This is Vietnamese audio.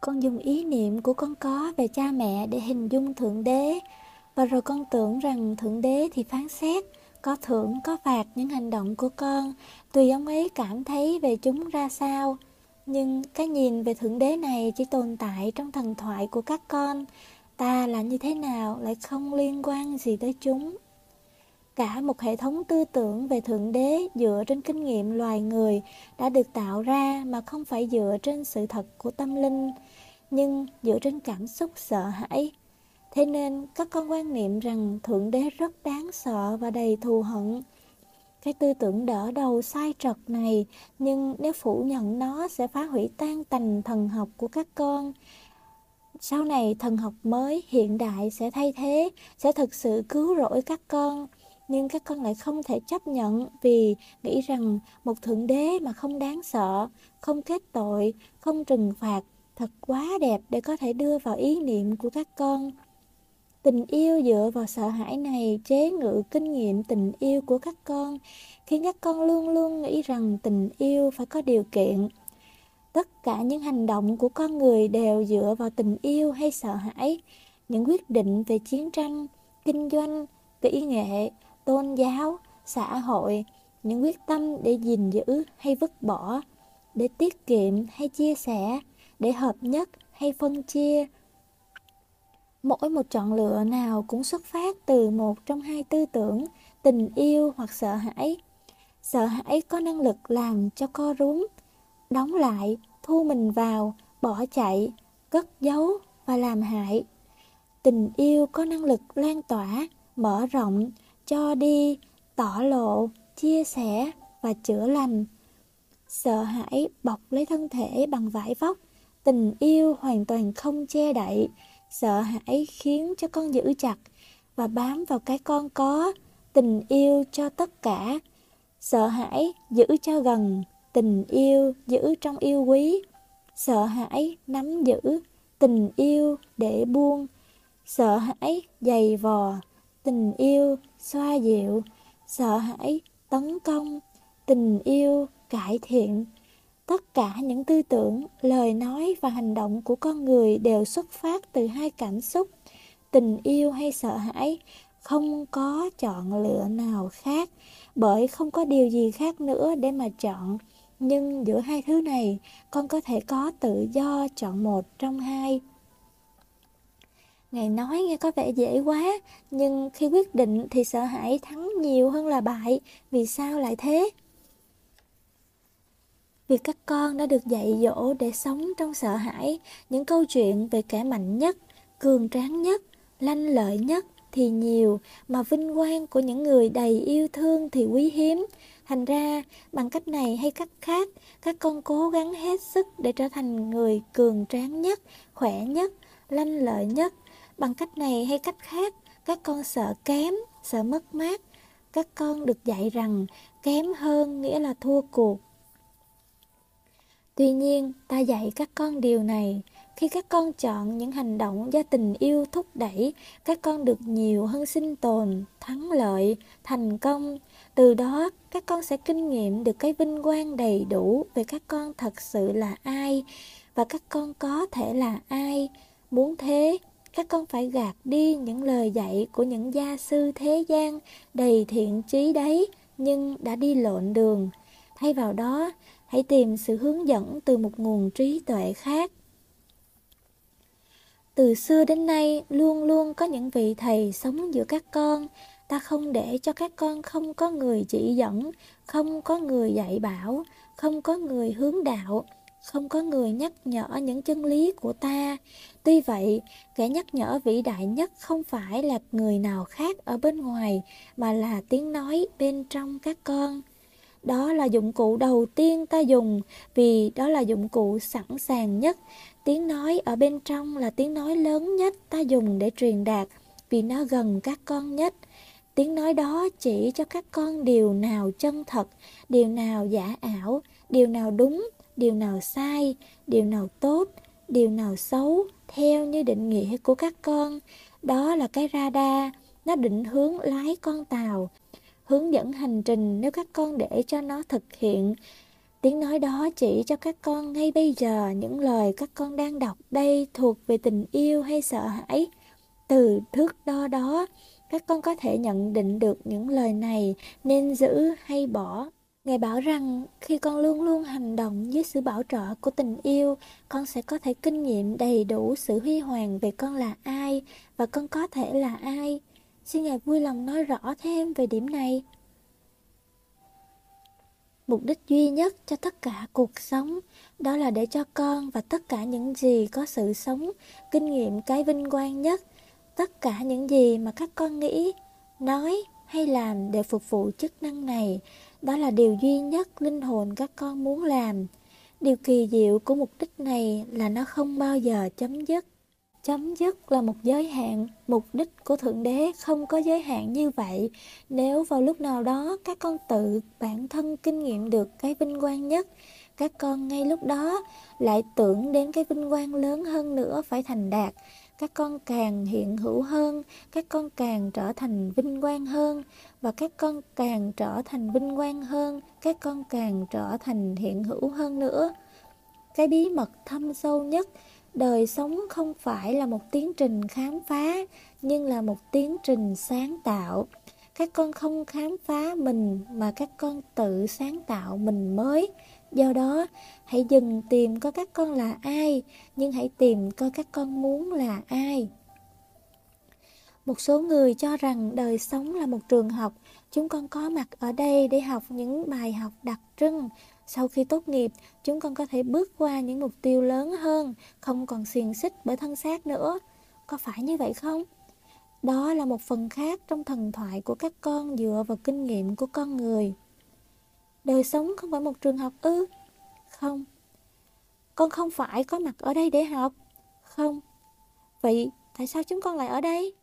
con dùng ý niệm của con có về cha mẹ để hình dung thượng đế. Và rồi con tưởng rằng thượng đế thì phán xét, có thưởng, có phạt những hành động của con. Tùy ông ấy cảm thấy về chúng ra sao. Nhưng cái nhìn về thượng đế này chỉ tồn tại trong thần thoại của các con. Ta là như thế nào lại không liên quan gì tới chúng? Cả một hệ thống tư tưởng về thượng đế dựa trên kinh nghiệm loài người đã được tạo ra mà không phải dựa trên sự thật của tâm linh, nhưng dựa trên cảm xúc sợ hãi. Thế nên các con quan niệm rằng thượng đế rất đáng sợ và đầy thù hận. Cái tư tưởng đỡ đầu sai trật này, nhưng nếu phủ nhận nó sẽ phá hủy tan tành thần học của các con. Sau này thần học mới hiện đại sẽ thay thế, sẽ thực sự cứu rỗi các con nhưng các con lại không thể chấp nhận vì nghĩ rằng một thượng đế mà không đáng sợ, không kết tội, không trừng phạt thật quá đẹp để có thể đưa vào ý niệm của các con. Tình yêu dựa vào sợ hãi này chế ngự kinh nghiệm tình yêu của các con, khiến các con luôn luôn nghĩ rằng tình yêu phải có điều kiện. Tất cả những hành động của con người đều dựa vào tình yêu hay sợ hãi, những quyết định về chiến tranh, kinh doanh kỹ nghệ tôn giáo, xã hội, những quyết tâm để gìn giữ hay vứt bỏ, để tiết kiệm hay chia sẻ, để hợp nhất hay phân chia. Mỗi một chọn lựa nào cũng xuất phát từ một trong hai tư tưởng, tình yêu hoặc sợ hãi. Sợ hãi có năng lực làm cho co rúm, đóng lại, thu mình vào, bỏ chạy, cất giấu và làm hại. Tình yêu có năng lực lan tỏa, mở rộng cho đi, tỏ lộ, chia sẻ và chữa lành. Sợ hãi bọc lấy thân thể bằng vải vóc, tình yêu hoàn toàn không che đậy. Sợ hãi khiến cho con giữ chặt và bám vào cái con có tình yêu cho tất cả. Sợ hãi giữ cho gần, tình yêu giữ trong yêu quý. Sợ hãi nắm giữ tình yêu để buông. Sợ hãi dày vò tình yêu, xoa dịu, sợ hãi, tấn công. Tình yêu, cải thiện. Tất cả những tư tưởng, lời nói và hành động của con người đều xuất phát từ hai cảm xúc, tình yêu hay sợ hãi. Không có chọn lựa nào khác, bởi không có điều gì khác nữa để mà chọn. Nhưng giữa hai thứ này, con có thể có tự do chọn một trong hai. Ngài nói nghe có vẻ dễ quá, nhưng khi quyết định thì sợ hãi thắng nhiều hơn là bại, vì sao lại thế? việc các con đã được dạy dỗ để sống trong sợ hãi, những câu chuyện về kẻ mạnh nhất, cường tráng nhất, lanh lợi nhất thì nhiều, mà vinh quang của những người đầy yêu thương thì quý hiếm. Thành ra, bằng cách này hay cách khác, các con cố gắng hết sức để trở thành người cường tráng nhất, khỏe nhất, lanh lợi nhất. Bằng cách này hay cách khác, các con sợ kém, sợ mất mát. Các con được dạy rằng kém hơn nghĩa là thua cuộc Tuy nhiên, ta dạy các con điều này, khi các con chọn những hành động do tình yêu thúc đẩy, các con được nhiều hơn sinh tồn, thắng lợi, thành công. Từ đó, các con sẽ kinh nghiệm được cái vinh quang đầy đủ về các con thật sự là ai và các con có thể là ai. Muốn thế, các con phải gạt đi những lời dạy của những gia sư thế gian đầy thiện trí đấy nhưng đã đi lộn đường. Thay vào đó, hãy tìm sự hướng dẫn từ một nguồn trí tuệ khác. Từ xưa đến nay luôn luôn có những vị thầy sống giữa các con. Ta không để cho các con không có người chỉ dẫn không có người dạy bảo không có người hướng đạo không có người nhắc nhở những chân lý của ta tuy vậy kẻ nhắc nhở vĩ đại nhất không phải là người nào khác ở bên ngoài mà là tiếng nói bên trong các con đó là dụng cụ đầu tiên ta dùng vì đó là dụng cụ sẵn sàng nhất. Tiếng nói ở bên trong là tiếng nói lớn nhất ta dùng để truyền đạt vì nó gần các con nhất. Tiếng nói đó chỉ cho các con điều nào chân thật, điều nào giả ảo, điều nào đúng, điều nào sai, điều nào tốt, điều nào xấu, theo như định nghĩa của các con. Đó là cái radar, nó định hướng lái con tàu, hướng dẫn hành trình nếu các con để cho nó thực hiện Tiếng nói đó chỉ cho các con ngay bây giờ những lời các con đang đọc đây thuộc về tình yêu hay sợ hãi. Từ thước đo đó, các con có thể nhận định được những lời này nên giữ hay bỏ. Ngài bảo rằng khi con luôn luôn hành động dưới sự bảo trợ của tình yêu, con sẽ có thể kinh nghiệm đầy đủ sự huy hoàng về con là ai và con có thể là ai. Xin Ngài vui lòng nói rõ thêm về điểm này. Mục đích duy nhất cho tất cả cuộc sống đó là để cho con và tất cả những gì có sự sống kinh nghiệm cái vinh quang nhất. Tất cả những gì mà các con nghĩ, nói hay làm để phục vụ chức năng này, đó là điều duy nhất linh hồn các con muốn làm. Điều kỳ diệu của mục đích này là nó không bao giờ chấm dứt. Chấm dứt là một giới hạn, mục đích của Thượng Đế không có giới hạn như vậy. Nếu vào lúc nào đó các con tự bản thân kinh nghiệm được cái vinh quang nhất, các con ngay lúc đó lại tưởng đến cái vinh quang lớn hơn nữa phải thành đạt. Các con càng hiện hữu hơn, các con càng trở thành vinh quang hơn, và các con càng trở thành vinh quang hơn, các con càng trở thành hiện hữu hơn nữa. Cái bí mật thâm sâu nhất đời sống không phải là một tiến trình khám phá nhưng là một tiến trình sáng tạo các con không khám phá mình mà các con tự sáng tạo mình mới do đó hãy dừng tìm coi các con là ai nhưng hãy tìm coi các con muốn là ai một số người cho rằng đời sống là một trường học chúng con có mặt ở đây để học những bài học đặc trưng sau khi tốt nghiệp, chúng con có thể bước qua những mục tiêu lớn hơn, không còn xiềng xích bởi thân xác nữa. Có phải như vậy không? Đó là một phần khác trong thần thoại của các con dựa vào kinh nghiệm của con người. Đời sống không phải một trường học ư? Không. Con không phải có mặt ở đây để học. Không. Vậy tại sao chúng con lại ở đây?